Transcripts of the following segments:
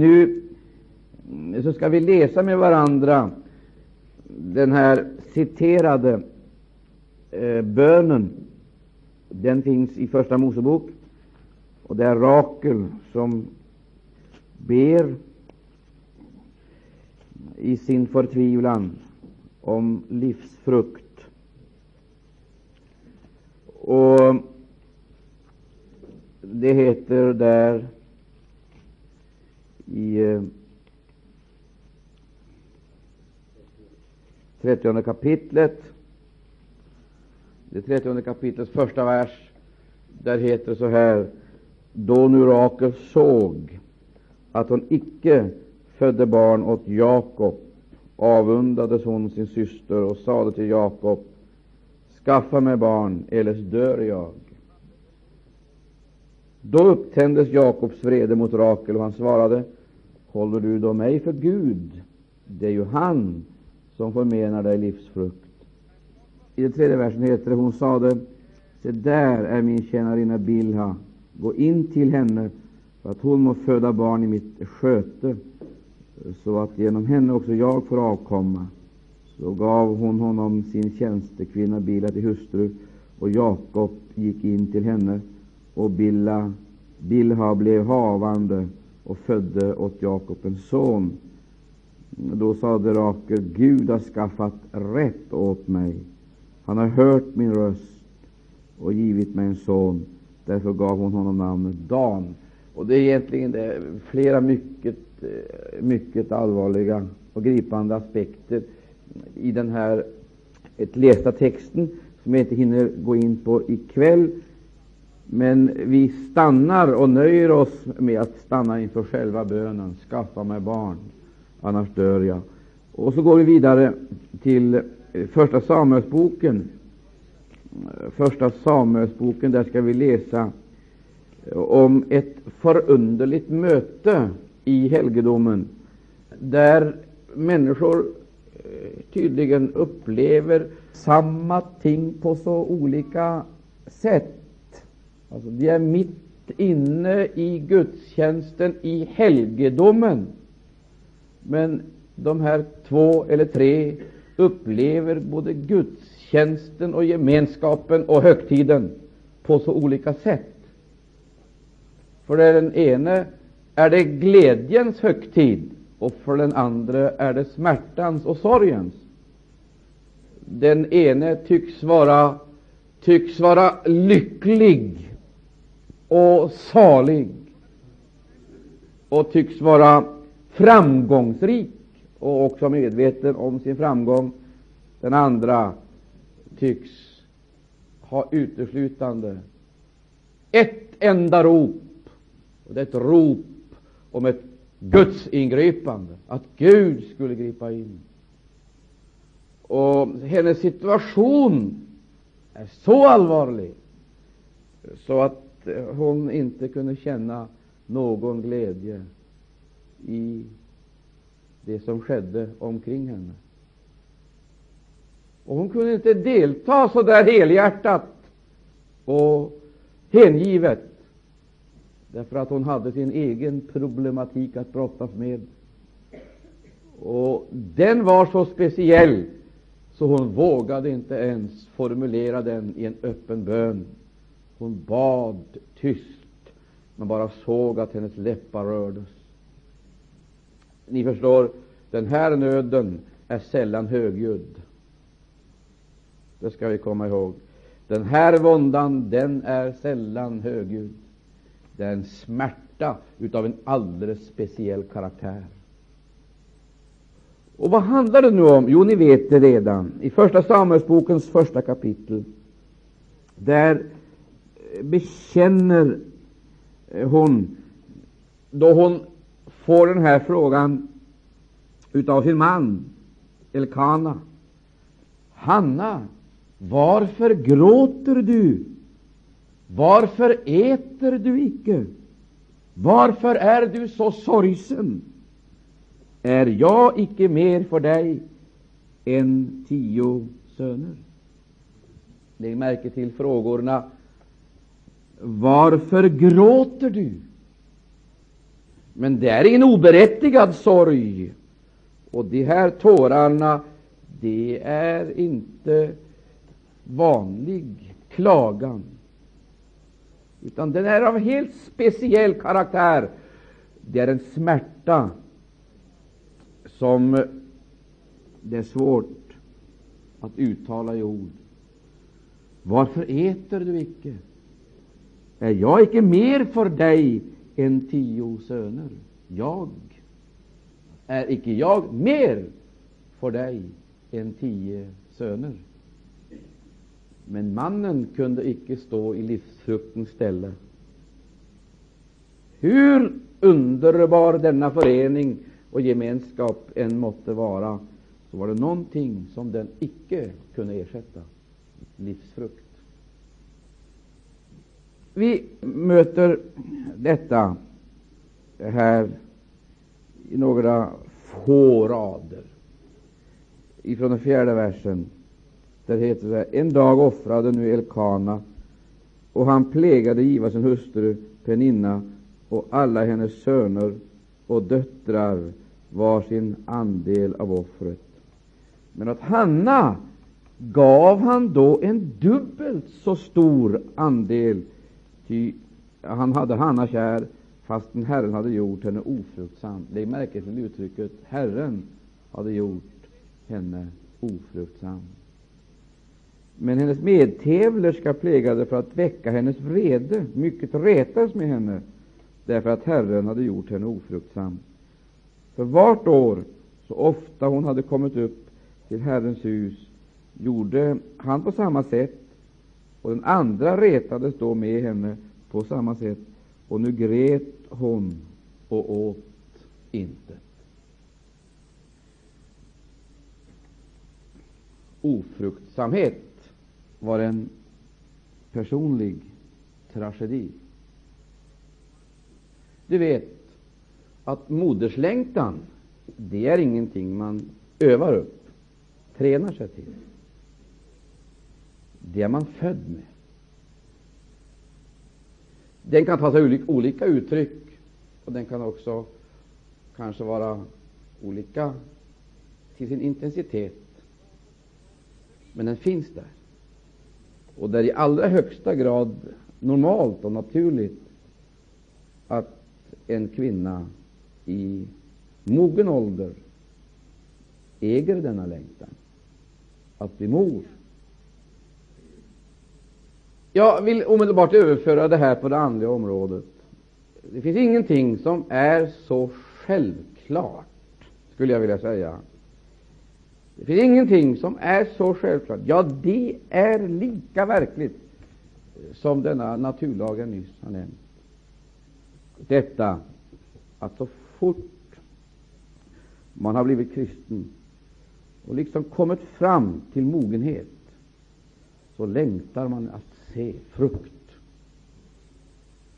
Nu mm, så ska vi läsa med varandra den här citerade eh, bönen. Den finns i Första Mosebok, och det är Rakel som ber i sin förtvivlan om livsfrukt. Och det heter där i eh, 30 kapitlet, det 30 kapitlets första vers, där heter det så här. Då nu Rakel såg att hon icke födde barn åt Jakob, avundades hon sin syster och sade till Jakob, skaffa mig barn, eljest dör jag. Då upptändes Jakobs vrede mot Rakel, och han svarade, håller du då mig för Gud? Det är ju han som förmenar dig livsfrukt. I den tredje versen heter det, hon sade, se där är min tjänarinna Bilha, gå in till henne för att hon må föda barn i mitt sköte, så att genom henne också jag får avkomma. Så gav hon honom sin tjänstekvinna Bila till hustru, och Jakob gick in till henne, och Bilha, Bilha blev havande och födde åt Jakob en son. Då sade Rakel, Gud har skaffat rätt åt mig. Han har hört min röst och givit mig en son. Därför gav hon honom namnet Dan. Och Det är egentligen det, flera mycket, eh, mycket allvarliga och gripande aspekter i den här lästa texten som jag inte hinner gå in på ikväll. Men vi stannar och nöjer oss med att stanna inför själva bönen. Skaffa mig barn annars dör jag. Och så går vi vidare till Första Samuelsboken. Första Samuelsboken, där ska vi läsa om ett förunderligt möte i helgedomen, där människor eh, tydligen upplever samma ting på så olika sätt. Alltså, de är mitt inne i gudstjänsten i helgedomen. Men de här två eller tre upplever både gudstjänsten och gemenskapen och högtiden på så olika sätt. För den ene är det glädjens högtid, och för den andra är det smärtans och sorgens. Den ene tycks vara, tycks vara lycklig och salig och tycks vara framgångsrik och också medveten om sin framgång. Den andra tycks ha uteslutande ett enda rop, och det är ett rop om ett Guds ingripande, att Gud skulle gripa in. Och hennes situation är så allvarlig så att hon inte kunde känna någon glädje i det som skedde omkring henne. Och hon kunde inte delta så där helhjärtat och hängivet, därför att hon hade sin egen problematik att brottas med. Och den var så speciell så hon vågade inte ens formulera den i en öppen bön. Hon bad tyst, men bara såg att hennes läppar rördes. Ni förstår, den här nöden är sällan högljudd. Det ska vi komma ihåg. Den här våndan, den är sällan högljudd. Det är en smärta utav en alldeles speciell karaktär. Och vad handlar det nu om? Jo, ni vet det redan. I Första Samuelsbokens första kapitel, där bekänner hon, då hon får den här frågan utav sin man Elkana. Hanna, varför gråter du? Varför äter du icke? Varför är du så sorgsen? Är jag icke mer för dig än tio söner? Lägg märke till frågorna. Varför gråter du? Men det är ingen oberättigad sorg. Och de här tårarna, det är inte vanlig klagan, utan den är av helt speciell karaktär. Det är en smärta som det är svårt att uttala i ord. Varför äter du icke? Eh, är jag icke mer för dig än tio söner? Jag är icke jag mer för dig än tio söner? Men mannen kunde icke stå i livsfruktens ställe. Hur underbar denna förening och gemenskap än måtte vara, så var det någonting som den icke kunde ersätta livsfrukt. Vi möter detta här i några få rader ifrån den fjärde versen. Där heter det En dag offrade nu Elkana, och han plägade giva sin hustru Peninna och alla hennes söner och döttrar var sin andel av offret. Men åt Hanna gav han då en dubbelt så stor andel, ty han hade Hanna kär, fastän Herren hade gjort henne ofruktsam. Lägg märke till uttrycket Herren hade gjort henne ofruktsam. Men hennes medtävlerska plägade för att väcka hennes vrede. Mycket rätades med henne, därför att Herren hade gjort henne ofruktsam. För vart år, så ofta hon hade kommit upp till Herrens hus, gjorde han på samma sätt, och den andra retades då med henne på samma sätt, och nu grät hon och åt inte. Ofruktsamhet var en personlig tragedi. Du vet att moderslängtan, det är ingenting man övar upp, tränar sig till. Det är man född med. Den kan ta sig olika uttryck, och den kan också kanske vara olika till sin intensitet. Men den finns där. Och det är i allra högsta grad normalt och naturligt att en kvinna i mogen ålder äger denna längtan att bli mor. Jag vill omedelbart överföra det här på det andliga området. Det finns ingenting som är så självklart, skulle jag vilja säga. Det finns ingenting som är så självklart. Ja, det är lika verkligt som denna naturlag jag nyss har nämnt. Detta att så fort man har blivit kristen och liksom kommit fram till mogenhet, så längtar man att se frukt.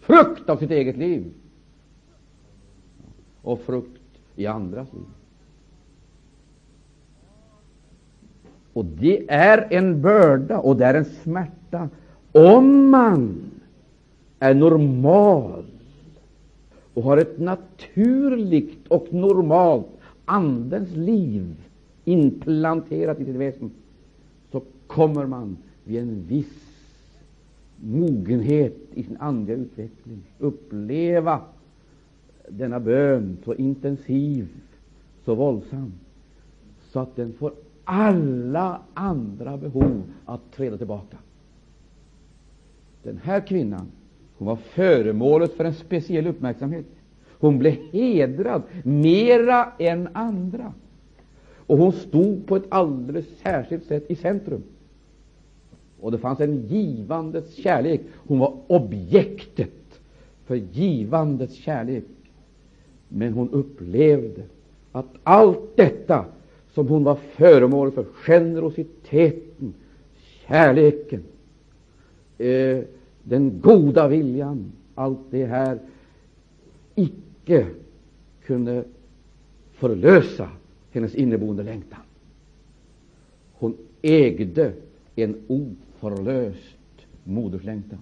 Frukt av sitt eget liv och frukt i andras liv. Och det är en börda och det är en smärta om man är normal och har ett naturligt och normalt Andens liv implanterat i sitt väsen, så kommer man vid en viss mogenhet i sin andliga utveckling uppleva denna bön så intensiv, så våldsam, så att den får alla andra behov att träda tillbaka. Den här kvinnan hon var föremålet för en speciell uppmärksamhet. Hon blev hedrad mera än andra. Och hon stod på ett alldeles särskilt sätt i centrum. Och det fanns en givandets kärlek. Hon var objektet för givandets kärlek. Men hon upplevde att allt detta som hon var föremål för, generositeten, kärleken, eh, den goda viljan, allt det här icke kunde förlösa hennes inneboende längtan. Hon ägde en förlöst moderslängtan.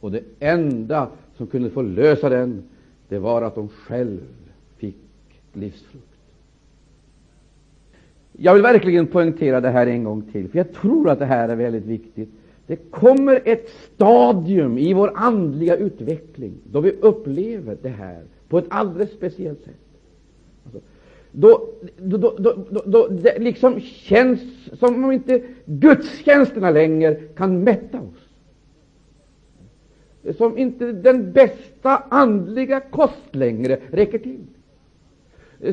Och det enda som kunde förlösa den, det var att de själv fick livsfrukt. Jag vill verkligen poängtera det här en gång till, för jag tror att det här är väldigt viktigt. Det kommer ett stadium i vår andliga utveckling då vi upplever det här på ett alldeles speciellt sätt. Då, då, då, då, då det liksom känns som om inte gudstjänsterna längre kan mätta oss. Som inte den bästa andliga kost längre räcker till.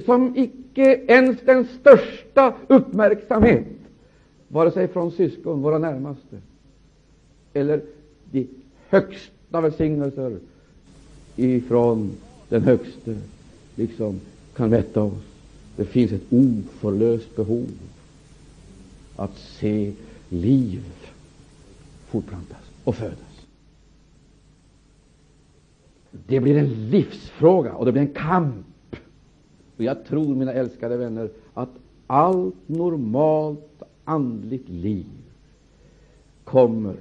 Som icke ens den största uppmärksamhet, vare sig från syskon, våra närmaste, eller de högsta välsignelser ifrån den högste, liksom kan mätta oss. Det finns ett oförlöst behov att se liv fortplantas och födas. Det blir en livsfråga och det blir en kamp. Och jag tror, mina älskade vänner, att allt normalt andligt liv kommer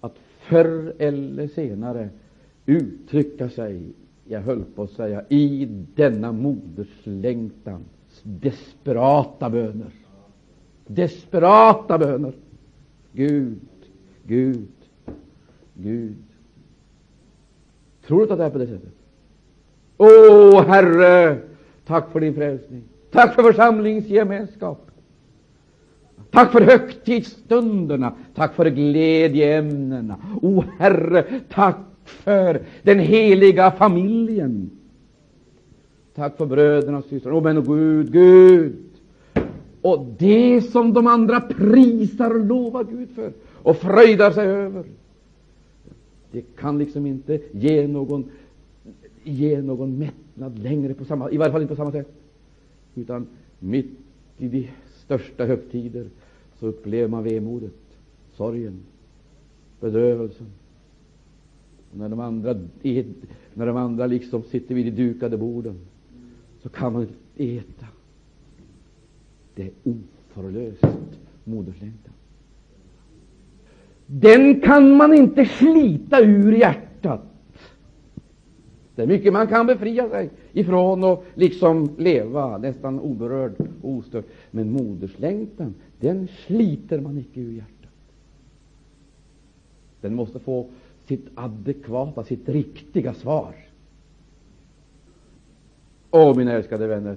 att förr eller senare uttrycka sig, jag höll på att säga, i denna moderslängtans desperata böner. Desperata böner. Gud, Gud, Gud. Tror du att det är på det sättet? Åh, Herre, tack för din frälsning. Tack för församlingsgemenskap. Tack för högtidsstunderna. Tack för glädjeämnena. O Herre, tack för den heliga familjen. Tack för bröderna och systrarna. Åh, men Gud, Gud. Och det som de andra prisar och lovar Gud för och fröjdar sig över, det kan liksom inte ge någon, ge någon mättnad längre, på samma, i varje fall inte på samma sätt. Utan mitt i de största högtider så upplever man vemodet, sorgen, bedrövelsen. Och när de andra, när de andra liksom sitter vid de dukade borden, så kan man äta. Det är oförlöst moderslängtan. Den kan man inte slita ur hjärtat. Det är mycket man kan befria sig ifrån och liksom leva nästan oberörd och ostörd. Men moderslängtan, den sliter man icke ur hjärtat. Den måste få sitt adekvata, sitt riktiga svar. Åh, mina älskade vänner,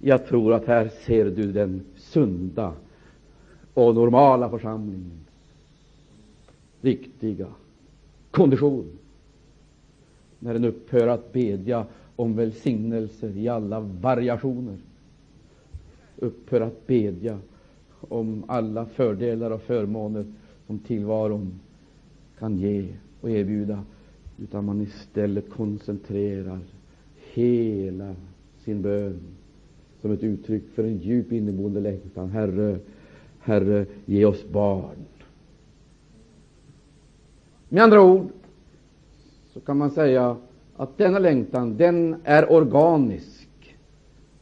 jag tror att här ser du den sunda och normala församlingens riktiga kondition. När den upphör att bedja om välsignelser i alla variationer, upphör att bedja om alla fördelar och förmåner som tillvaron kan ge och erbjuda, utan man istället koncentrerar hela sin bön som ett uttryck för en djup inneboende längtan. Herre, Herre, ge oss barn. Med andra ord så kan man säga att denna längtan, den är organisk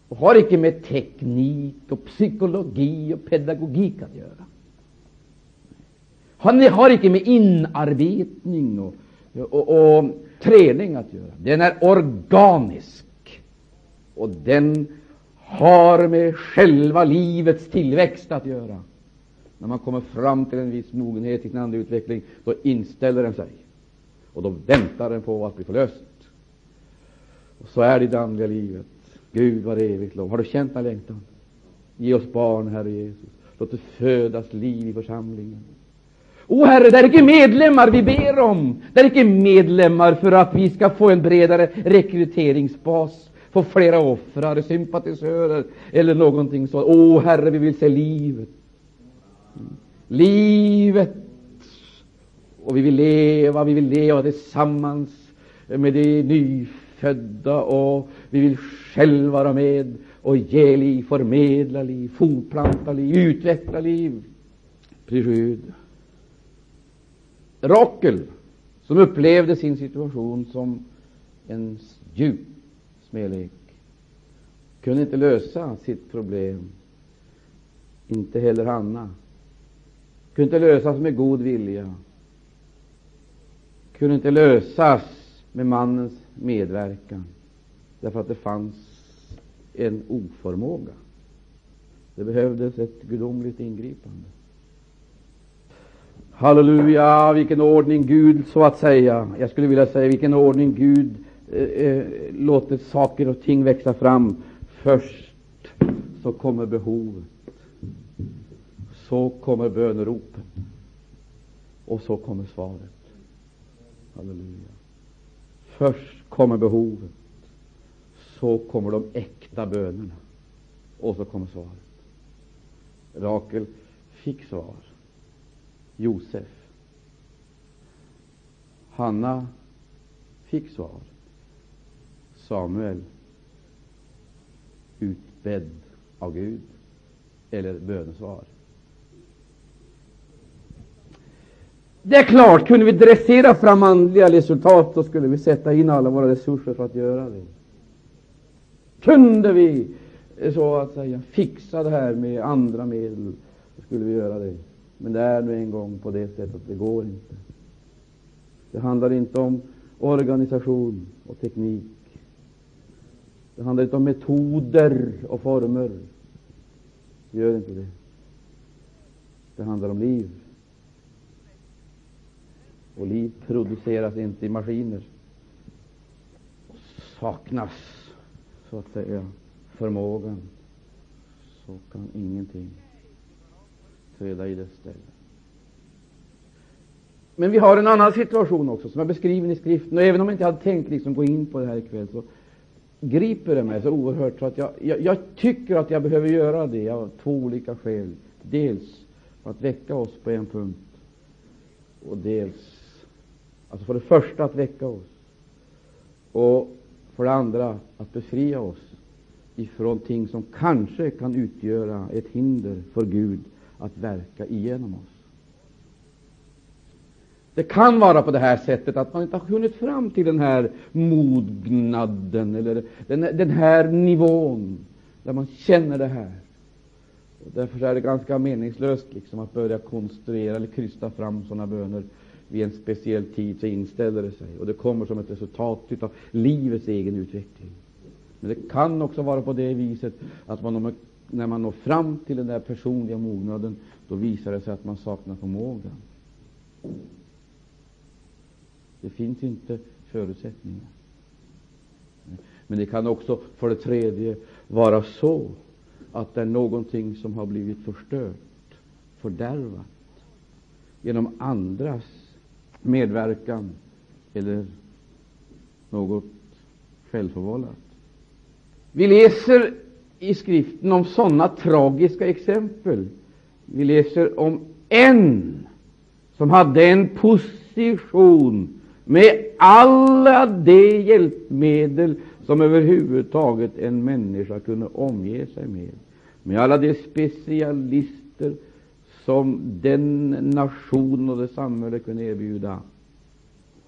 och har icke med teknik och psykologi och pedagogik att göra. Han har icke med inarbetning och, och, och träning att göra. Den är organisk och den har med själva livets tillväxt att göra. När man kommer fram till en viss mogenhet i sin andra utveckling, då inställer den sig. Och då väntar den på att bli förlöst. Och så är det i det andliga livet. Gud var evigt lov. Har du känt den längtan? Ge oss barn, Herre Jesus. Låt det födas liv i församlingen. O Herre, det är icke medlemmar vi ber om. Det är icke medlemmar för att vi ska få en bredare rekryteringsbas, få flera offrare, sympatisörer eller någonting sådant. O Herre, vi vill se livet. Livet. Och vi vill leva, vi vill leva tillsammans med de nyfödda och vi vill själva vara med och ge liv, förmedla liv, fortplanta liv, utveckla liv. Prisjud. Rakel, som upplevde sin situation som en djup smälek, kunde inte lösa sitt problem. Inte heller Hanna. Kunde inte lösas med god vilja. Kunde inte lösas med mannens medverkan därför att det fanns en oförmåga. Det behövdes ett gudomligt ingripande. Halleluja, vilken ordning Gud, så att säga, jag skulle vilja säga vilken ordning Gud eh, eh, låter saker och ting växa fram. Först så kommer behovet, så kommer böneropen, och så kommer svaret. Halleluja. Först kommer behovet, så kommer de äkta bönerna och så kommer svaret. Rakel fick svar. Josef. Hanna fick svar. Samuel utbedd av Gud eller bönesvar. Det är klart, kunde vi dressera fram andliga resultat då skulle vi sätta in alla våra resurser för att göra det. Kunde vi så att säga fixa det här med andra medel då skulle vi göra det. Men det är nu en gång på det sättet att det går inte. Det handlar inte om organisation och teknik. Det handlar inte om metoder och former. Det gör inte det. Det handlar om liv. Och liv produceras inte i maskiner. Saknas, så att säga, förmågan, så kan ingenting träda i dess ställe. Men vi har en annan situation också, som är beskriven i skriften. Och även om jag inte hade tänkt liksom gå in på det här ikväll, så griper det mig så oerhört så att jag, jag, jag tycker att jag behöver göra det av två olika skäl. Dels för att väcka oss på en punkt, och dels Alltså för det första att väcka oss, och för det andra att befria oss ifrån ting som kanske kan utgöra ett hinder för Gud att verka igenom oss. Det kan vara på det här sättet att man inte har hunnit fram till den här mognaden eller den, den här nivån där man känner det här. Och därför är det ganska meningslöst liksom att börja konstruera eller krysta fram sådana böner vid en speciell tid så inställer det sig och det kommer som ett resultat av livets egen utveckling. Men det kan också vara på det viset att man, när man når fram till den där personliga mognaden, då visar det sig att man saknar förmågan. Det finns inte förutsättningar. Men det kan också, för det tredje, vara så att det är någonting som har blivit förstört, fördärvat, genom andras medverkan eller något självförvållat. Vi läser i skriften om sådana tragiska exempel. Vi läser om en som hade en position med alla de hjälpmedel som överhuvudtaget en människa kunde omge sig med, med alla de specialister som den nation och det samhälle kunde erbjuda.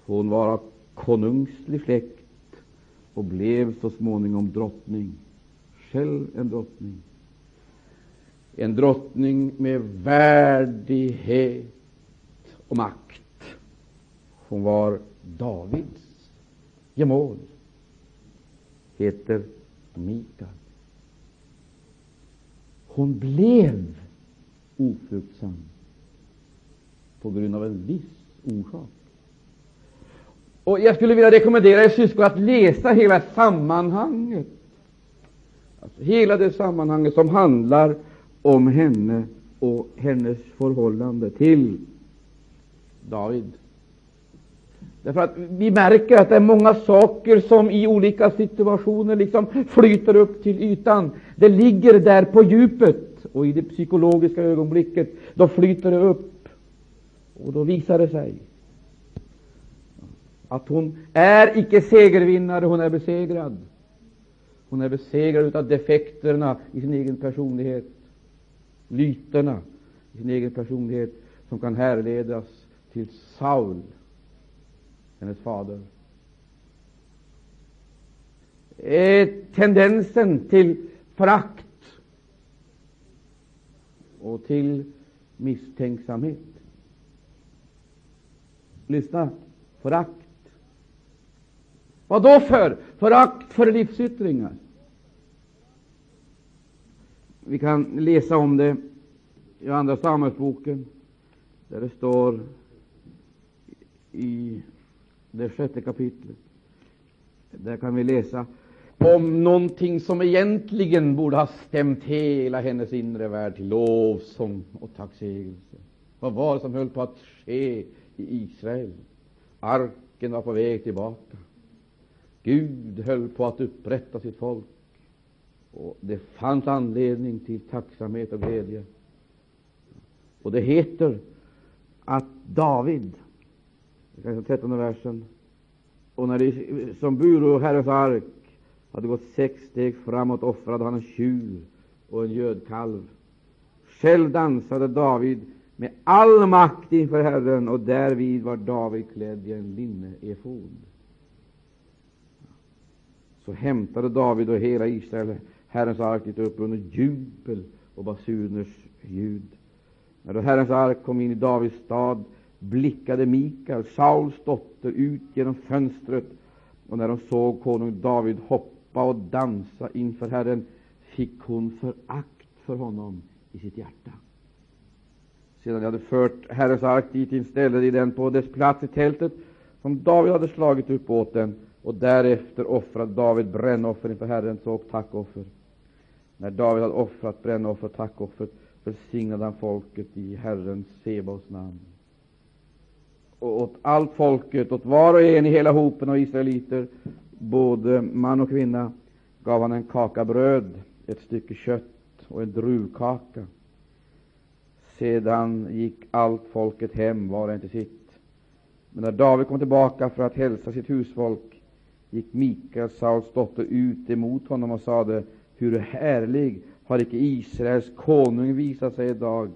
Hon var av konungslig släkt och blev så småningom drottning, själv en drottning. En drottning med värdighet och makt. Hon var Davids gemål, heter Mikael. Hon blev ofruktsam på grund av en viss orsak. Och Jag skulle vilja rekommendera er syskon att läsa hela sammanhanget. Alltså hela det sammanhanget som handlar om henne och hennes förhållande till David. Därför att vi märker att det är många saker som i olika situationer liksom flyter upp till ytan. Det ligger där på djupet, och i det psykologiska ögonblicket då flyter det upp, och då visar det sig att hon är icke segervinnare, hon är besegrad. Hon är besegrad av defekterna i sin egen personlighet, lyterna i sin egen personlighet, som kan härledas till Saul, hennes fader. Eh, tendensen till förakt och till misstänksamhet. Lyssna! Förakt Vad då för? Förakt för livsyttringar. Vi kan läsa om det i Andra Samuelsboken, där det står i det sjätte kapitlet. Där kan vi läsa om någonting som egentligen borde ha stämt hela hennes inre värld till lovsång och tacksägelse. Vad var det som höll på att ske i Israel? Arken var på väg tillbaka. Gud höll på att upprätta sitt folk. Och Det fanns anledning till tacksamhet och glädje. Och det heter att David, den 13 versen, och när de som bur Herrens ark hade gått sex steg framåt offrade han en tjur och en gödkalv. Själv dansade David med all makt inför Herren, och därvid var David klädd i en linneefod. Så hämtade David och hela Israel Herrens ark gick upp under jubel och basuners ljud. När då Herrens ark kom in i Davids stad blickade Mikael, Sauls dotter, ut genom fönstret, och när hon såg konung David hoppa och dansa inför Herren fick hon förakt för honom i sitt hjärta. Sedan de hade fört Herrens ark dit inställde de den på dess plats i tältet som David hade slagit upp åt den, och därefter offrade David brännoffer inför Herren och tackoffer. När David hade offrat brännoffer och tackoffer välsignade han folket i Herren Sebaos namn. Och åt allt folket, åt var och en i hela hopen av israeliter, både man och kvinna, gav han en kaka bröd, ett stycke kött och en druvkaka. Sedan gick allt folket hem, var och en till sitt. Men när David kom tillbaka för att hälsa sitt husfolk, gick Mikael, Sauls dotter, ut emot honom och sade, hur härlig har icke Israels konung visat sig idag,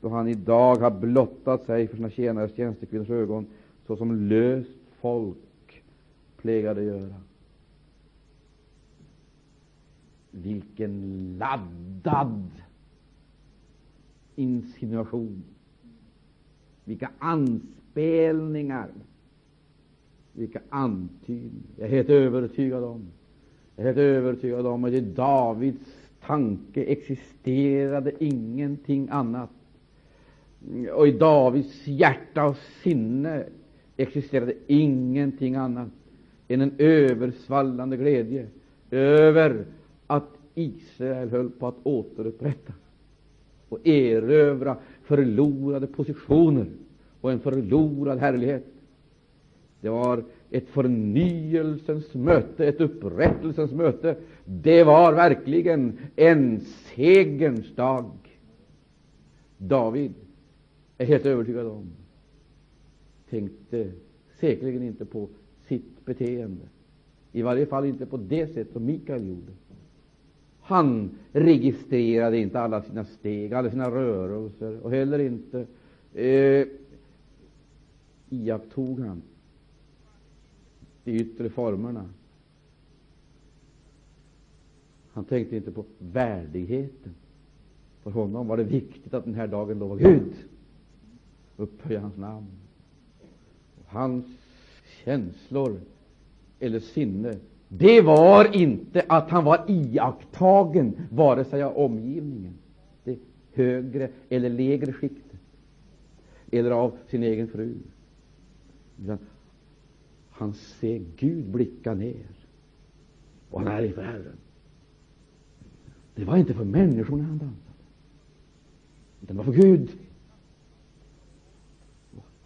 då han idag har blottat sig för sina tjänares tjänstekvinnors ögon, såsom löst folk plägade göra. Vilken laddad insinuation! Vilka anspelningar! Vilka antydningar! Jag är helt övertygad om jag är helt övertygad om att i Davids tanke existerade ingenting annat. Och i Davids hjärta och sinne existerade ingenting annat än en översvallande glädje över att Israel höll på att återupprättas och erövra förlorade positioner och en förlorad härlighet. Det var ett förnyelsens möte, ett upprättelsens möte. Det var verkligen en segerns dag. David är helt övertygad om, tänkte säkerligen inte på sitt beteende, i varje fall inte på det sätt som Mikael gjorde. Han registrerade inte alla sina steg, alla sina rörelser, och heller inte eh, iakttog han de yttre formerna. Han tänkte inte på värdigheten. För honom var det viktigt att den här dagen lova Gud, upphöja hans namn. Hans känslor eller sinne, det var inte att han var iakttagen, vare sig av omgivningen, det högre eller lägre skiktet, eller av sin egen fru. Han ser Gud blicka ner, och han är inför Herren. Det var inte för människorna han dansade, utan det var för Gud.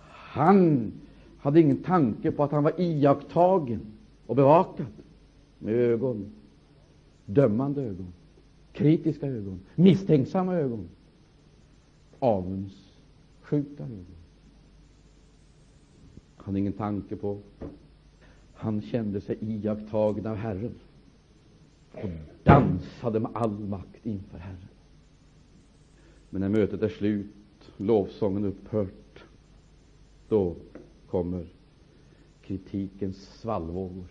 Han hade ingen tanke på att han var iakttagen och bevakad med ögon, dömande ögon, kritiska ögon, misstänksamma ögon, avundsjuka ögon. Han hade ingen tanke på han kände sig iakttagen av Herren och dansade med all makt inför Herren. Men när mötet är slut, lovsången upphört, då kommer kritikens svallvågor,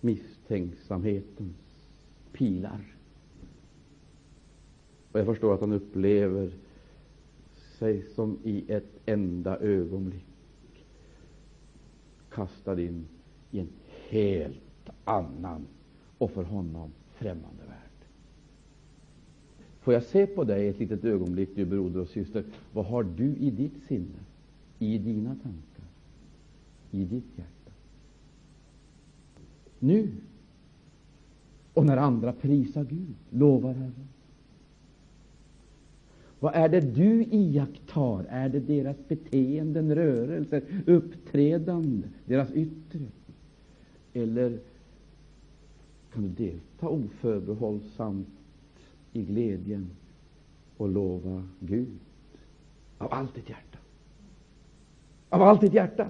misstänksamhetens pilar. Och jag förstår att han upplever sig som i ett enda ögonblick kastad in i en helt annan och för honom främmande värld. Får jag se på dig ett litet ögonblick, du broder och syster. Vad har du i ditt sinne, i dina tankar, i ditt hjärta? Nu, och när andra prisar Gud, lovar Herren. Vad är det du iakttar? Är det deras beteenden, rörelser, uppträdande, deras yttre? Eller kan du delta oförbehållsamt i glädjen och lova Gud av allt ditt hjärta? Av allt ditt hjärta,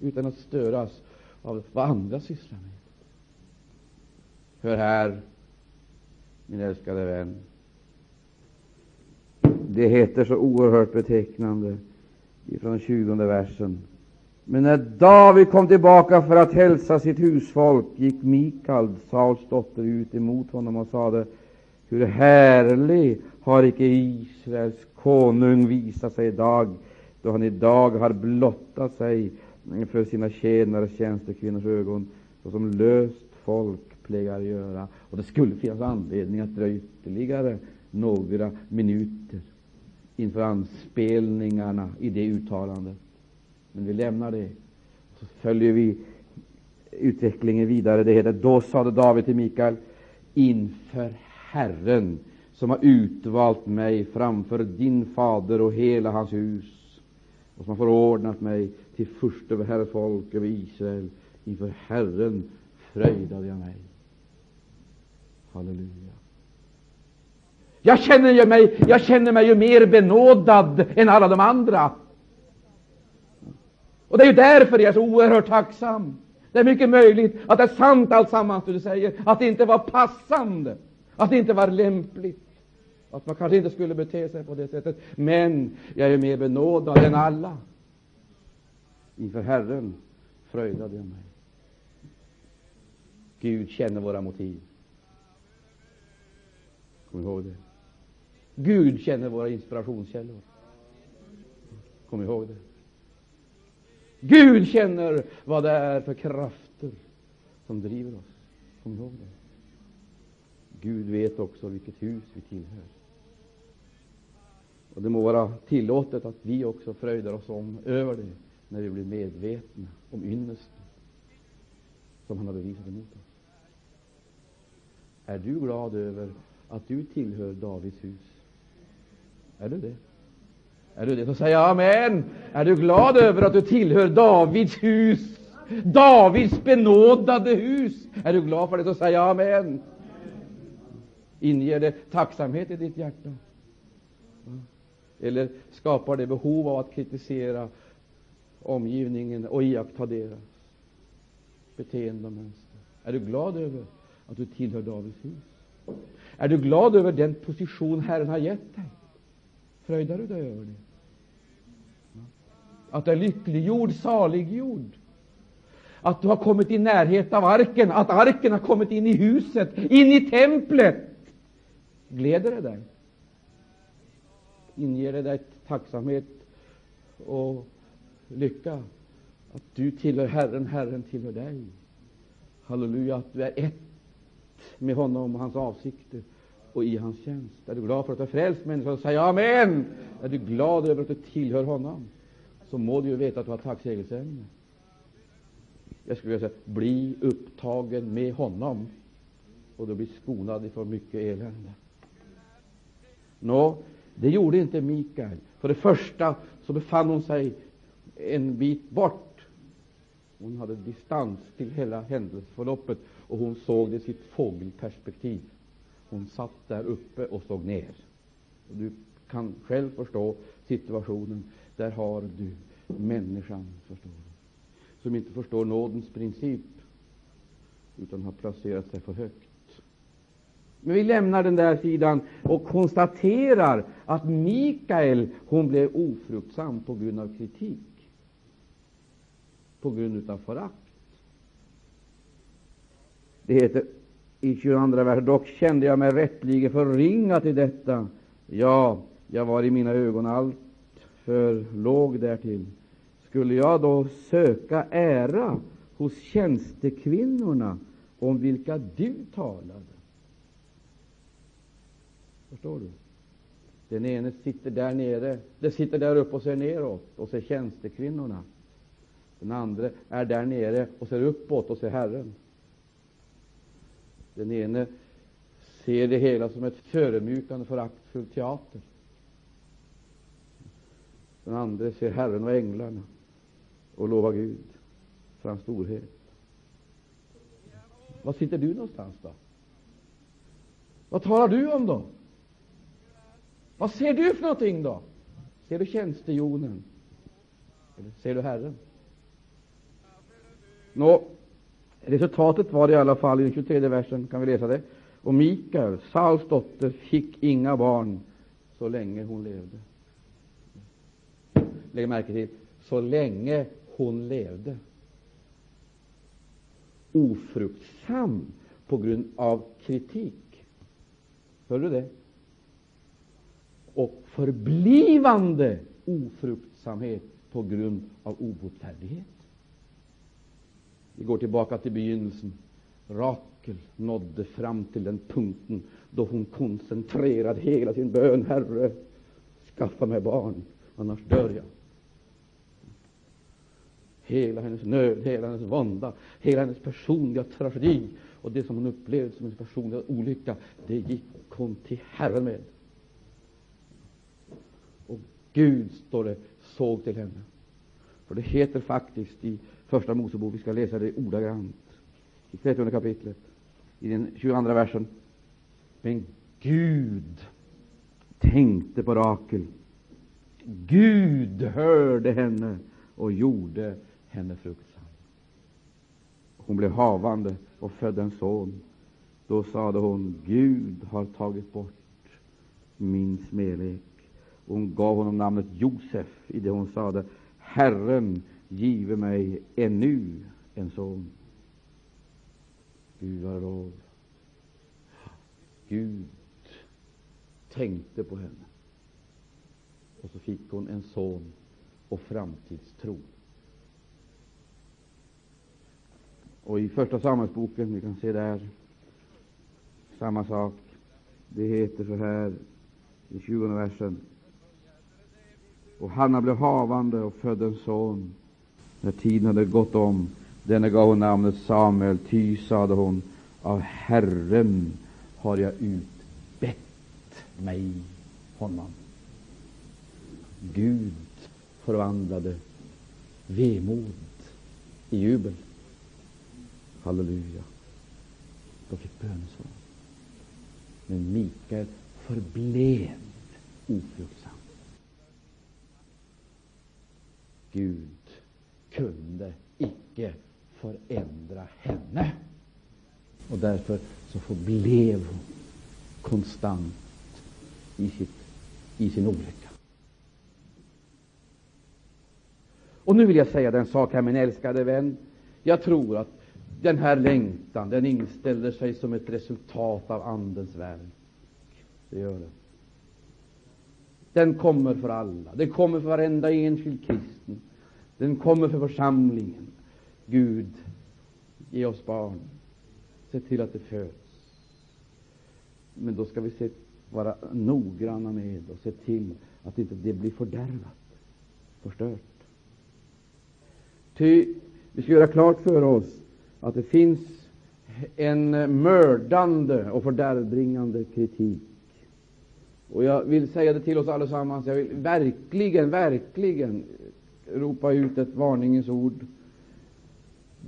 utan att störas av vad andra sysslar med. Hör här, min älskade vän. Det heter så oerhört betecknande ifrån 20 versen. Men när David kom tillbaka för att hälsa sitt husfolk gick Mikal, Sauls dotter, ut emot honom och sade Hur härlig har icke Israels konung visat sig idag, då han idag har blottat sig för sina tjänares tjänstekvinnors ögon, såsom löst folk plägar göra. Och det skulle finnas anledning att dröja ytterligare några minuter inför anspelningarna i det uttalandet. Men vi lämnar det. Och så följer vi utvecklingen vidare. Det heter, då sade David till Mikael, inför Herren som har utvalt mig framför din fader och hela hans hus och som har förordnat mig till först över Herre folk, över Israel. Inför Herren fröjdade jag mig. Halleluja. Jag känner, ju mig, jag känner mig ju mer benådad än alla de andra. Och det är ju därför jag är så oerhört tacksam. Det är mycket möjligt att det är sant alltsammans du säger, att det inte var passande, att det inte var lämpligt, att man kanske inte skulle bete sig på det sättet. Men jag är mer benådad än alla. Inför Herren fröjdade jag mig. Gud känner våra motiv. Kom ihåg det. Gud känner våra inspirationskällor. Kom ihåg det. Gud känner vad det är för krafter som driver oss. Kom ihåg det. Gud vet också vilket hus vi tillhör. Och Det må vara tillåtet att vi också fröjdar oss om över det när vi blir medvetna om ynnesten som han har bevisat emot oss. Är du glad över att du tillhör Davids hus? Är du det? Är du det, så säg amen. Är du glad över att du tillhör Davids hus? Davids benådade hus. Är du glad för det, så säg amen. Inger det tacksamhet i ditt hjärta? Eller skapar det behov av att kritisera omgivningen och iaktta deras beteende och mönster? Är du glad över att du tillhör Davids hus? Är du glad över den position Herren har gett dig? Fröjdar du dig över det? Att du är lyckliggjord, saliggjord. Att du har kommit i närhet av arken, att arken har kommit in i huset, in i templet. Gläder det dig? Inger det dig tacksamhet och lycka? Att du tillhör Herren, Herren tillhör dig. Halleluja, att du är ett med honom och hans avsikter och i hans tjänst. Är du glad för att du är frälst människa, säg amen. Är du glad över att du tillhör honom, så må du ju veta att du har tacksägelseämne. Jag skulle vilja säga, bli upptagen med honom, och du blir skonad ifrån mycket elände. Nå, det gjorde inte Mikael. För det första så befann hon sig en bit bort. Hon hade distans till hela händelseförloppet och hon såg det i sitt fågelperspektiv. Hon satt där uppe och såg ner. Och du kan själv förstå situationen. Där har du människan, förstår du, som inte förstår nådens princip, utan har placerat sig för högt. Men vi lämnar den där sidan och konstaterar att Mikael hon blev ofruktsam på grund av kritik, på grund av förakt. Det heter i 22 versen, dock kände jag mig rättligen förringad till detta. Ja, jag var i mina ögon allt för låg därtill. skulle jag då söka ära hos tjänstekvinnorna om vilka du talade? Förstår du? Den ene sitter där nere, det sitter där uppe och ser neråt och ser tjänstekvinnorna. Den andra är där nere och ser uppåt och ser Herren. Den ene ser det hela som ett förödmjukande, föraktfull teater. Den andra ser Herren och änglarna och lovar Gud för hans storhet. Var sitter du någonstans då? Vad talar du om då? Vad ser du för någonting då? Ser du tjänstehjonen? Eller ser du Herren? Nå, resultatet var i alla fall i den 23 versen, kan vi läsa det. Och Mikael, Sauls dotter, fick inga barn så länge hon levde. Lägg märke till, så länge hon levde. Ofruktsam på grund av kritik. Hör du det? Och förblivande ofruktsamhet på grund av obotfärdighet. Vi går tillbaka till begynnelsen. Rakel nådde fram till den punkten då hon koncentrerade hela sin bön. Herre, skaffa mig barn, annars dör jag. Hela hennes nöd, hela hennes vånda, hela hennes personliga tragedi och det som hon upplevde som en personlig olycka, det gick hon till Herren med. Och Gud, står det, såg till henne. För det heter faktiskt i Första Mosebok, vi ska läsa det ordagrant, i 30 kapitlet, i den 22 versen. Men Gud tänkte på Rakel. Gud hörde henne och gjorde henne fruktsam. Hon blev havande och födde en son. Då sade hon, Gud har tagit bort min smälek. Hon gav honom namnet Josef i det hon sade, Herren give mig ännu en son. Gud var lov. Gud tänkte på henne. Och så fick hon en son och framtidstro. Och i Första Samuelsboken, vi kan se där, samma sak. Det heter så här i 20 versen. Och Hanna blev havande och födde en son. När tiden hade gått om, denne gav hon namnet Samuel, ty, sade hon, av Herren har jag utbett mig honom. Gud förvandlade vemod i jubel. Halleluja. Då fick bönesvar. Men Mikael förblev ofruktsam. Gud kunde icke förändra henne. Och därför så förblev hon konstant i, sitt, i sin olycka. Och nu vill jag säga den sak här, min älskade vän. Jag tror att den här längtan, den inställer sig som ett resultat av Andens verk. Det gör det. Den kommer för alla. Den kommer för varenda enskild kristen. Den kommer för församlingen. Gud, ge oss barn. Se till att det föds. Men då ska vi se, vara noggranna med och se till att inte det blir fördärvat, förstört. Ty vi ska göra klart för oss att det finns en mördande och fördärvbringande kritik. Och jag vill säga det till oss allesammans. Jag vill verkligen, verkligen ropa ut ett varningens ord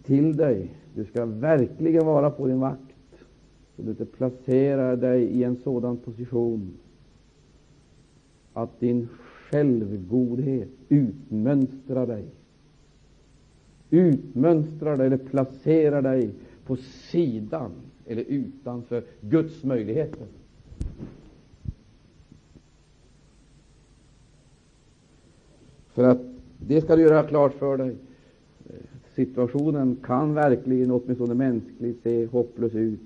till dig. Du ska verkligen vara på din vakt, så du inte placerar dig i en sådan position att din självgodhet utmönstrar dig utmönstrar dig eller placerar dig på sidan eller utanför Guds möjligheter. För att det ska du göra klart för dig. Situationen kan verkligen, åtminstone mänskligt, se hopplös ut.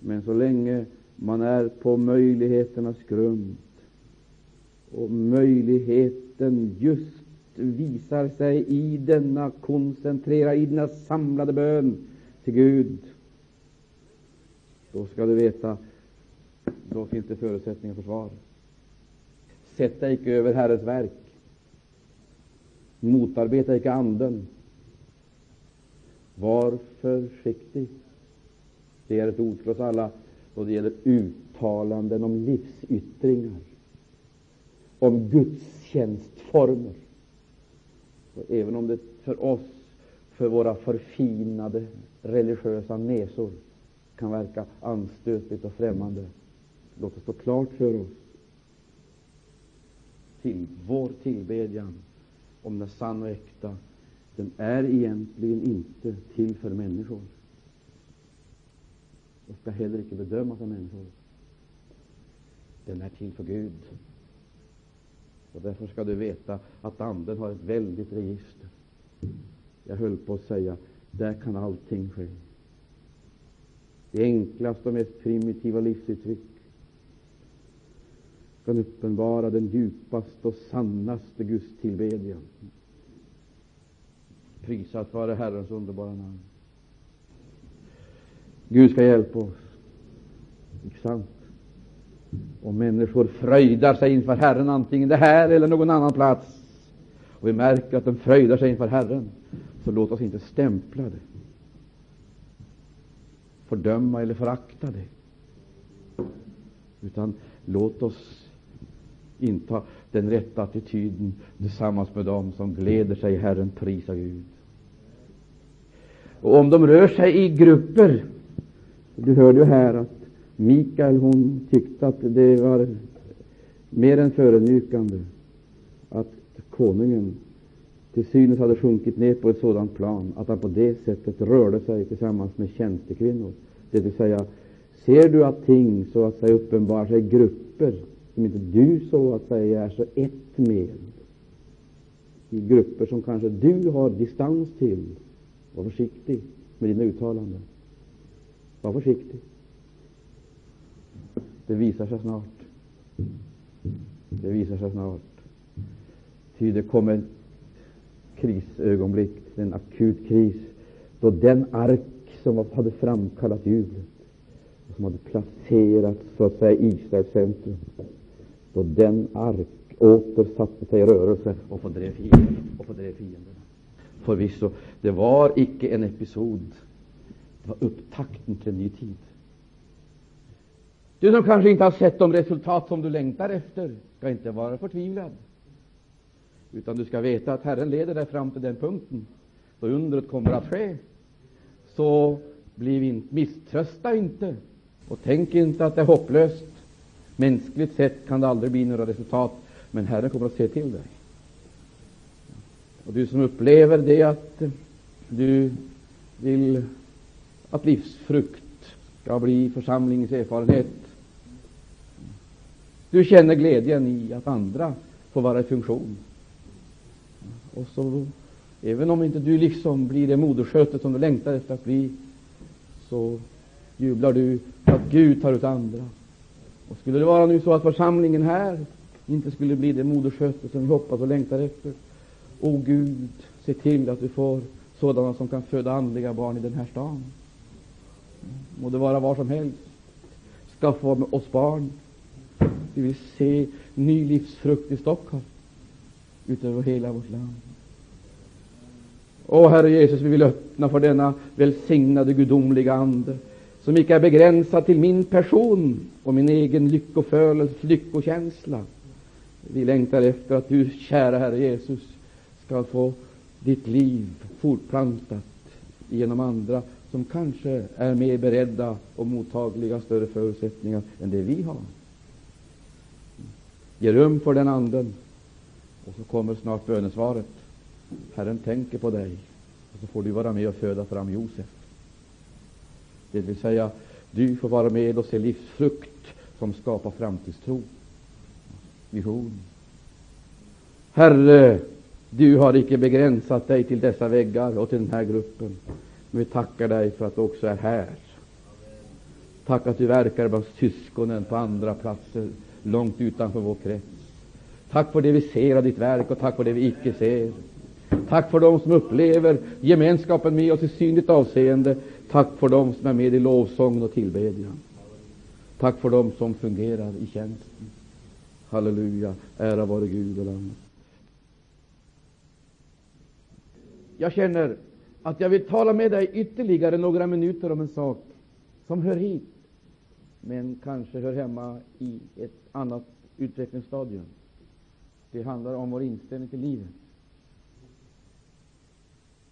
Men så länge man är på möjligheternas grund och möjligheten just visar sig i denna koncentrerade, i denna samlade bön till Gud, då skall du veta, då finns det förutsättningar för svar. Sätt dig icke över Herrens verk. Motarbeta icke Anden. Var försiktig. Det är ett ord för oss alla då det gäller uttalanden om livsyttringar, om gudstjänstformer. Och även om det för oss, för våra förfinade religiösa näsor, kan verka anstötligt och främmande, låt det stå klart för oss till vår tillbedjan, om den är sann och äkta, den är egentligen inte till för människor. och skall heller inte bedömas av människor. Den är till för Gud. Och Därför skall du veta att Anden har ett väldigt register. Jag höll på att säga, där kan allting ske. Det enklaste och mest primitiva livsuttryck kan uppenbara den djupaste och sannaste gudstillbedjan. Prisat vare Herrens underbara namn. Gud ska hjälpa oss. Inte sant? Och människor fröjdar sig inför Herren, antingen det här eller någon annan plats. Och vi märker att de fröjdar sig inför Herren. Så låt oss inte stämpla det, fördöma eller förakta det. Utan låt oss inta den rätta attityden tillsammans med dem som gläder sig i Herren, prisa Gud. Och om de rör sig i grupper, du hörde ju här att Mikael hon tyckte att det var mer än förödmjukande att konungen till synes hade sjunkit ner på ett sådant plan att han på det sättet rörde sig tillsammans med tjänstekvinnor. Det vill säga, ser du att ting så att säga uppenbarar sig i grupper som inte du så att säga är så ett med, i grupper som kanske du har distans till, var försiktig med dina uttalanden. Var försiktig. Det visar sig snart. Det visar sig snart. Ty det kommer ett krisögonblick, en akut kris, då den ark som hade framkallat jublet, som hade placerats så att säga i Israels centrum, då den ark åter satte sig i rörelse och fördrev fienden, och fördrev fienderna. Förvisso, det var icke en episod, det var upptakten till en ny tid. Du som kanske inte har sett de resultat som du längtar efter, ska inte vara förtvivlad. Utan du ska veta att Herren leder dig fram till den punkten då undret kommer att ske. Så bliv inte, misströsta inte och tänk inte att det är hopplöst. Mänskligt sett kan det aldrig bli några resultat, men Herren kommer att se till dig. Och du som upplever det att du vill att livsfrukt ska bli församlingens erfarenhet. Du känner glädjen i att andra får vara i funktion. Och så, även om inte du liksom blir det modersköte som du längtar efter att bli, så jublar du att Gud tar ut andra. Och skulle det vara nu så att församlingen här inte skulle bli det modersköte som vi hoppas och längtar efter, o Gud, se till att vi får sådana som kan föda andliga barn i den här staden. Må det vara var som helst. Skaffa oss barn. Vi vill se ny livsfrukt i Stockholm, utöver hela vårt land. Åh, Herre Jesus, vi vill öppna för denna välsignade gudomliga Ande, som icke är begränsad till min person och min egen lyckofölelse, lyckokänsla. Vi längtar efter att du, kära Herre Jesus, skall få ditt liv fortplantat genom andra som kanske är mer beredda och mottagliga större förutsättningar än det vi har. Ge rum för den anden, och så kommer snart bönesvaret. Herren tänker på dig, och så får du vara med och föda fram Josef. Det vill säga, du får vara med och se livsfrukt som skapar framtidstro, vision. Herre, du har icke begränsat dig till dessa väggar och till den här gruppen. Men vi tackar dig för att du också är här. Tack att du verkar bland syskonen på andra platser, långt utanför vår krets. Tack för det vi ser av ditt verk och tack för det vi icke ser. Tack för dem som upplever gemenskapen med oss i synligt avseende. Tack för dem som är med i lovsången och tillbedjan. Tack för dem som fungerar i tjänsten. Halleluja, ära vare Gud och Lammet. Jag känner att jag vill tala med dig ytterligare några minuter om en sak som hör hit, men kanske hör hemma i ett annat utvecklingsstadium. Det handlar om vår inställning till livet.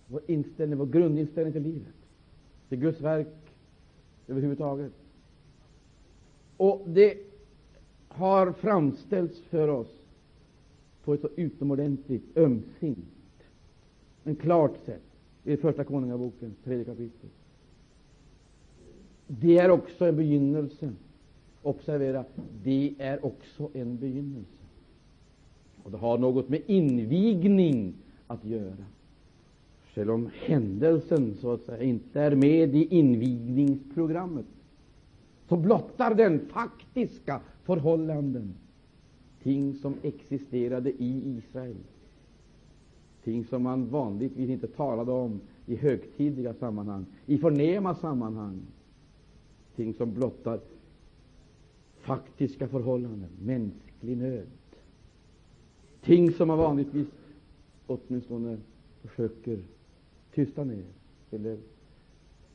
Vår inställning, vår grundinställning till livet, till Guds verk överhuvudtaget. Och det har framställts för oss på ett så utomordentligt ömsint, men klart sätt i Första Konungaboken, tredje kapitel. Det är också en begynnelse. Observera, det är också en begynnelse. Och det har något med invigning att göra. Själv om händelsen så att säga inte är med i invigningsprogrammet, så blottar den faktiska förhållanden, ting som existerade i Israel, ting som man vanligtvis inte talade om i högtidliga sammanhang, i förnäma sammanhang, ting som blottar faktiska förhållanden, mänsklig nöd, ting som man vanligtvis åtminstone försöker tysta ner eller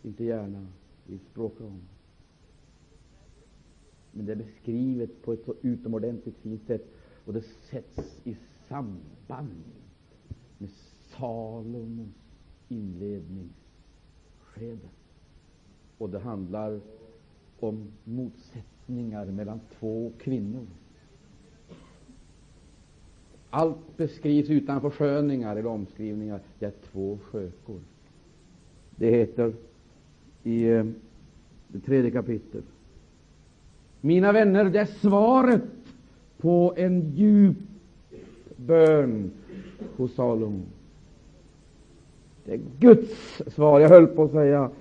inte gärna vill språka om. Men det är beskrivet på ett så utomordentligt fint sätt, och det sätts i samband med Salomos inledningsskede. Och det handlar om motsättningar mellan två kvinnor. Allt beskrivs utan försköningar eller omskrivningar. Det är två skökor. Det heter i eh, det tredje kapitlet. Mina vänner, det är svaret på en djup bön hos Salomo. Det är Guds svar. Jag höll på att säga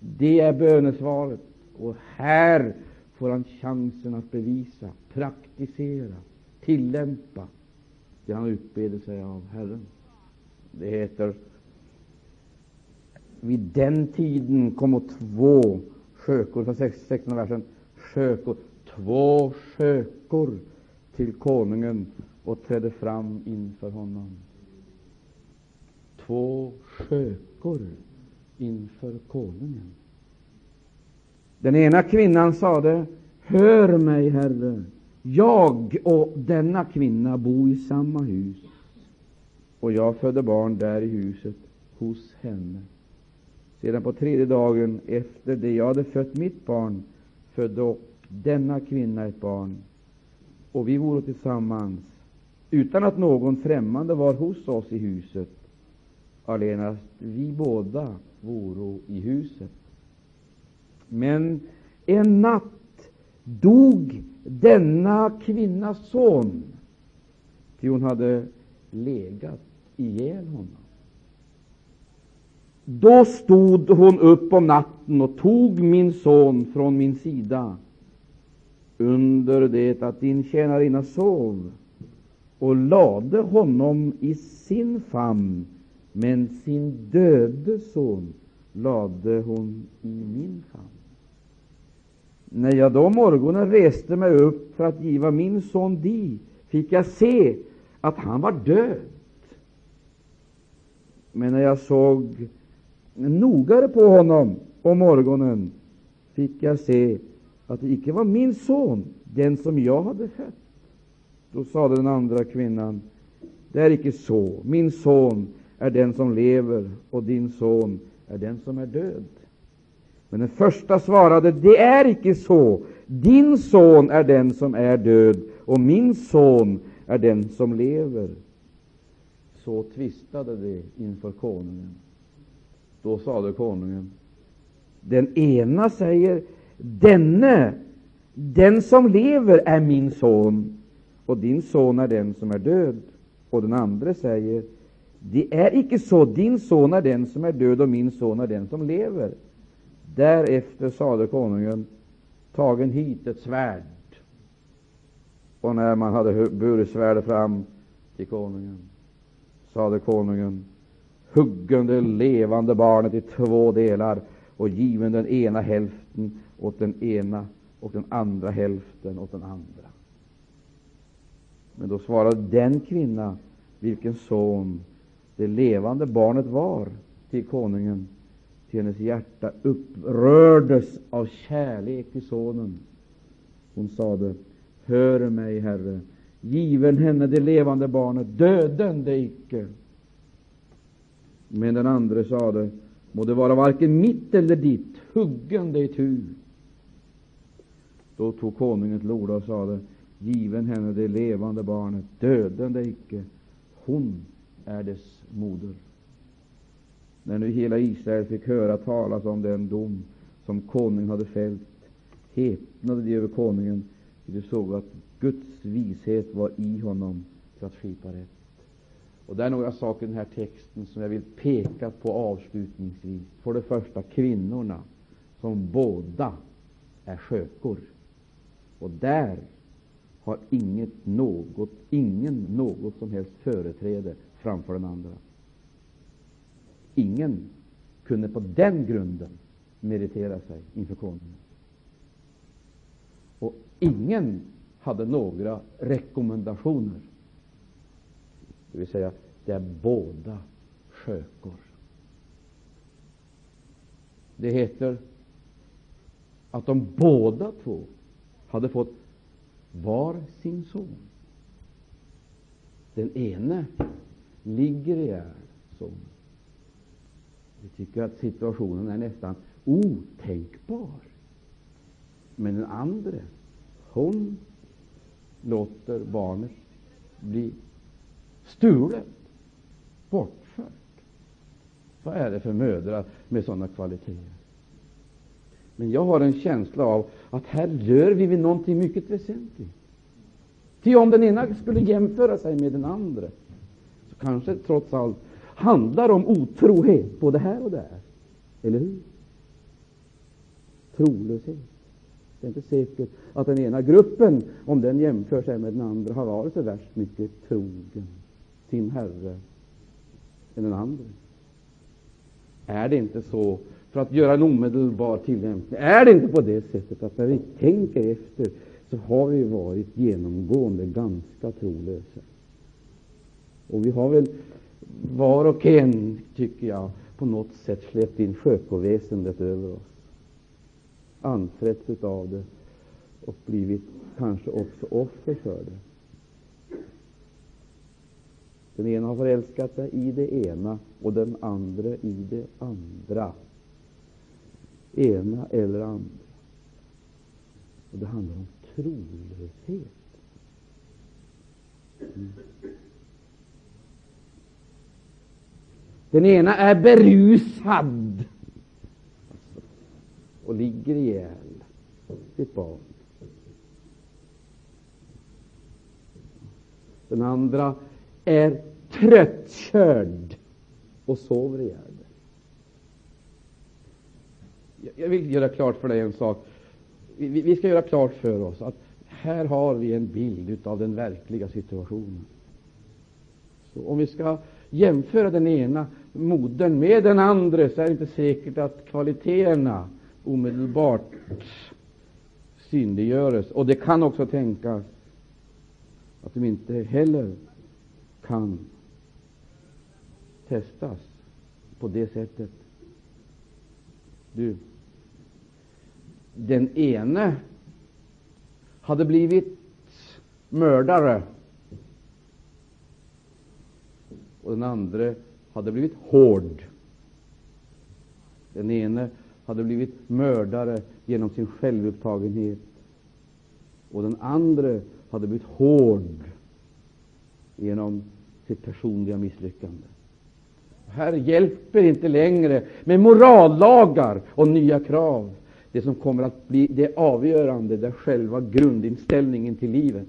det är bönesvaret. Och här får han chansen att bevisa, praktisera, tillämpa det han utbeder sig av Herren. Det heter vid den tiden kom två skökor, från 16 versen, skökor, två skökor till konungen och trädde fram inför honom. Två skökor inför konungen. Den ena kvinnan sade, Hör mig, Herre, jag och denna kvinna bo i samma hus, och jag födde barn där i huset hos henne. Sedan på tredje dagen efter det jag hade fött mitt barn födde denna kvinna ett barn, och vi vore tillsammans utan att någon främmande var hos oss i huset, allenast vi båda voro i huset. Men en natt dog denna kvinnas son, ty hon hade legat ihjäl honom. Då stod hon upp om natten och tog min son från min sida under det att din tjänarinna sov och lade honom i sin famn, men sin döde son lade hon i min famn. När jag då morgonen reste mig upp för att giva min son di, fick jag se att han var död. Men när jag såg nogare på honom om morgonen, fick jag se att det icke var min son, den som jag hade fött. Då sade den andra kvinnan, det är icke så, min son är den som lever, och din son är den som är död. Men den första svarade, det är icke så. Din son är den som är död, och min son är den som lever. Så tvistade de inför konungen. Då sade konungen, den ena säger, denne, den som lever, är min son, och din son är den som är död. Och den andra säger, det är icke så, din son är den som är död, och min son är den som lever. Därefter sade konungen, tagen hit ett svärd. Och när man hade burit svärdet fram till konungen, sade konungen, huggen det levande barnet i två delar och given den ena hälften åt den ena och den andra hälften åt den andra. Men då svarade den kvinna, vilken son det levande barnet var, till konungen. Till hennes hjärta upprördes av kärlek till sonen. Hon sade, Hör mig, Herre, given henne det levande barnet, döden det icke. Men den andre sade, må det vara varken mitt eller ditt, huggen det tu. Då tog konungen till orda och sade, given henne det levande barnet, döden det icke, hon är dess moder. När nu hela Israel fick höra talas om den dom som konungen hade fällt, häpnade de över konungen, de såg att Guds vishet var i honom för att skipa rätt. Och Det är några saker i den här texten som jag vill peka på avslutningsvis. För det första kvinnorna, som båda är skökor. Och där har inget något, ingen något som helst företräde framför den andra. Ingen kunde på den grunden meritera sig inför konungen. Och ingen hade några rekommendationer. Det vill säga, det är båda skökor. Det heter att de båda två hade fått var sin son. Den ene ligger ihjäl sonen. Vi tycker att situationen är nästan otänkbar. Men den andra, hon låter barnet bli stulet, bortfört. Vad är det för mödrar med sådana kvaliteter? Men jag har en känsla av att här rör vi vid någonting mycket väsentligt. Ty om den ena skulle jämföra sig med den andra, så kanske trots allt handlar om otrohet både här och där. Eller hur? Trolöshet. Det är inte säkert att den ena gruppen, om den jämför sig med den andra, har varit så värst mycket trogen sin Herre än den andra. Är det inte så, för att göra en omedelbar tillämpning, är det inte på det sättet att när vi tänker efter så har vi varit genomgående ganska trolösa? Och vi har väl var och en, tycker jag, på något sätt släppt in skökoväsendet över oss, anträtts av det och blivit kanske också offer för det. Den ena har förälskat sig i det ena och den andra i det andra. Ena eller andra. Och Det handlar om trolöshet. Mm. Den ena är berusad och ligger ihjäl sitt barn. Den andra är tröttkörd och sover ihjäl. Jag vill göra klart för dig en sak. Vi ska göra klart för oss att här har vi en bild av den verkliga situationen. Så om vi ska jämföra den ena modern med den andra så är det inte säkert att kvaliteterna omedelbart synliggörs. Och det kan också tänkas att de inte heller kan testas på det sättet. Du, den ene hade blivit mördare och den andra hade blivit hård. Den ene hade blivit mördare genom sin självupptagenhet och den andra hade blivit hård genom sitt personliga misslyckande. Här hjälper inte längre med morallagar och nya krav. Det som kommer att bli det avgörande, det är själva grundinställningen till livet.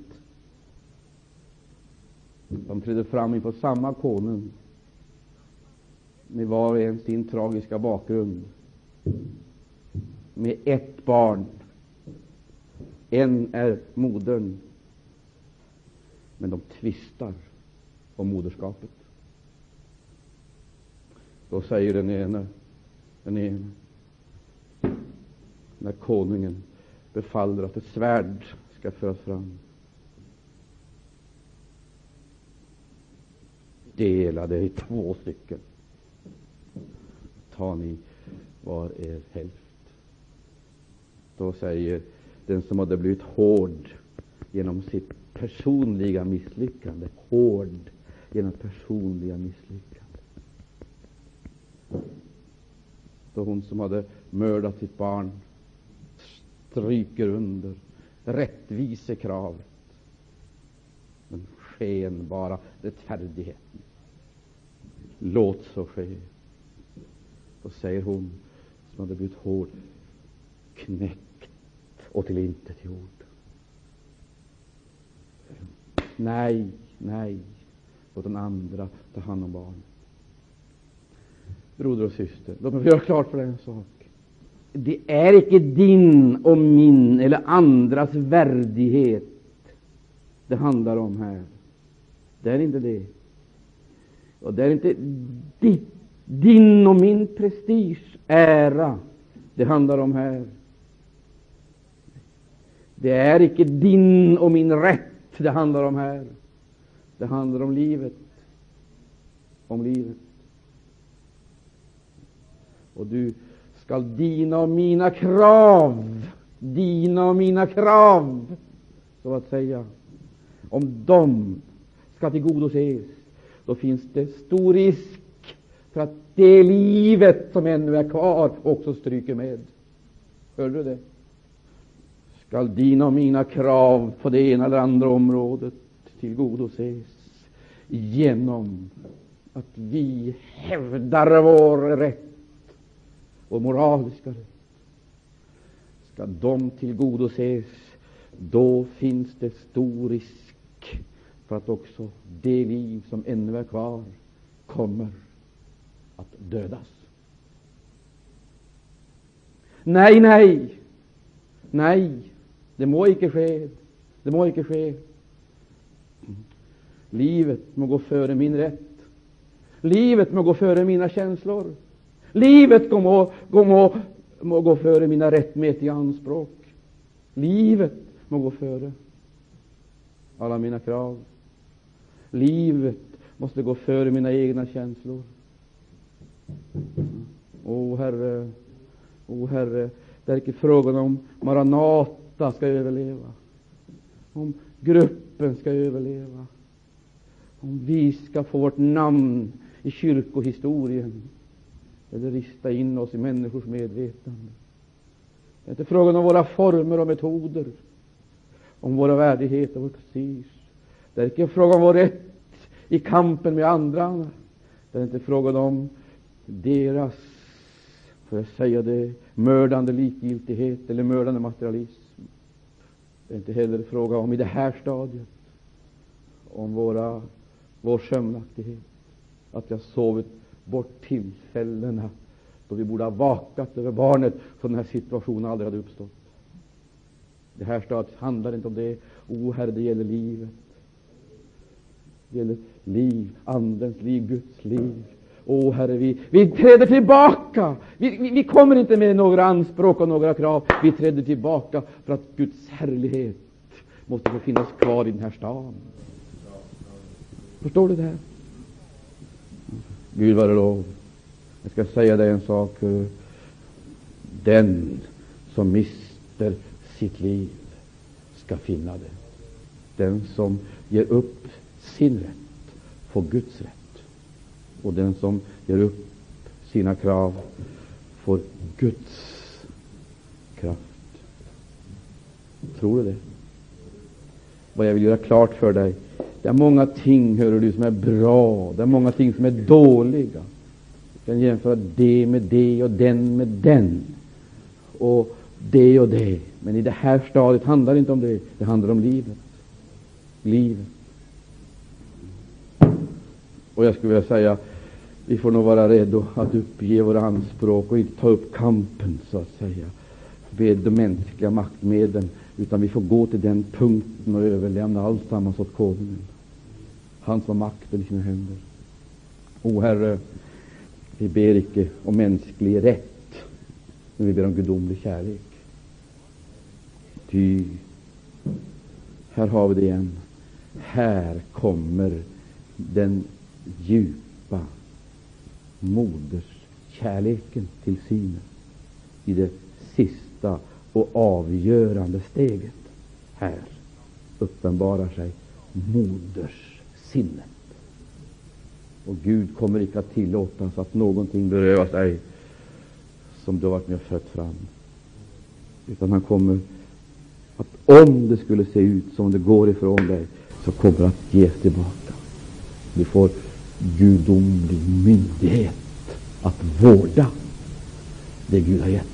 De trädde fram inför samma konung med var och en sin tragiska bakgrund, med ett barn. En är modern, men de tvistar om moderskapet. Då säger den ene, den ene, när konungen befaller att ett svärd ska föras fram. Dela det i två stycken. Ta ni var er hälft. Då säger den som hade blivit hård genom sitt personliga misslyckande, hård genom personliga misslyckande. Då hon som hade mördat sitt barn stryker under rättvisekravet, den skenbara rättfärdigheten. Låt så ske. Då säger hon som hade blivit hård, knäckt och till intet gjord. Nej, nej, låt den andra ta hand om barnet. Broder och syster, låt mig göra klart för dig en sak. Det är icke din och min eller andras värdighet det handlar om här. Det är inte det. Och det är inte ditt, din och min prestige, ära, det handlar om här. Det är icke din och min rätt det handlar om här. Det handlar om livet. Om livet. Och du skall dina och mina krav, dina och mina krav, så att säga, om de skall tillgodoses, då finns det stor risk för att det livet som ännu är kvar också stryker med. Hörde du det? Skall dina och mina krav på det ena eller andra området tillgodoses genom att vi hävdar vår rätt och moraliska rätt. Skall de tillgodoses, då finns det stor risk för att också det liv som ännu är kvar kommer att dödas. Nej, nej, nej, det må icke ske. Det må icke ske. Livet må gå före min rätt. Livet må gå före mina känslor. Livet må, må, må gå före mina rättmätiga anspråk. Livet må gå före alla mina krav. Livet måste gå före mina egna känslor. O Herre, o Herre, det är inte frågan om Maranata ska överleva, om gruppen ska överleva, om vi ska få vårt namn i kyrkohistorien eller rista in oss i människors medvetande. Det är inte frågan om våra former och metoder, om våra värdigheter och vår prestige. Det är inte frågan om vår rätt i kampen med andra. Det är inte frågan om deras, får jag säga det, mördande likgiltighet eller mördande materialism. Det är inte heller fråga om, i det här stadiet, om våra, vår sömnaktighet, att jag sovit bort tillfällena då vi borde ha vakat över barnet, så den här situationen aldrig hade uppstått. Det här stadiet handlar inte om det. O Herre, det gäller livet. Det gäller liv, Andens liv, Guds liv. O Herre, vi, vi träder tillbaka. Vi, vi, vi, kommer inte med några anspråk och några krav. Vi träder tillbaka för att Guds härlighet måste få finnas kvar i den här staden. Förstår du det här? Gud vare lov. Jag ska säga dig en sak. Den som mister sitt liv ska finna det. Den som ger upp sin rätt får Guds rätt. Och den som ger upp sina krav får Guds kraft. Tror du det? Vad jag vill göra klart för dig det är många ting, hör du, som är bra. Det är många ting som är dåliga. Du kan jämföra det med det och den med den. Och det och det. Men i det här stadiet handlar det inte om det. Det handlar om livet. Livet. Och jag skulle vilja säga, vi får nog vara redo att uppge våra anspråk och inte ta upp kampen, så att säga, med de mänskliga maktmedlen, utan vi får gå till den punkten och överlämna alltsammans åt konungen. Han som har makten i sina händer. O Herre, vi ber icke om mänsklig rätt, men vi ber om gudomlig kärlek. Ty här har vi det igen. Här kommer den djupa moderskärleken till synen i det sista och avgörande steget. Här uppenbarar sig moderssinnet. Och Gud kommer icke att tillåta så att någonting berövas dig som du har varit med och fött fram. Utan han kommer att om det skulle se ut som det går ifrån dig, så kommer det att ges tillbaka. Du får gudomlig myndighet att vårda det Gud har gett.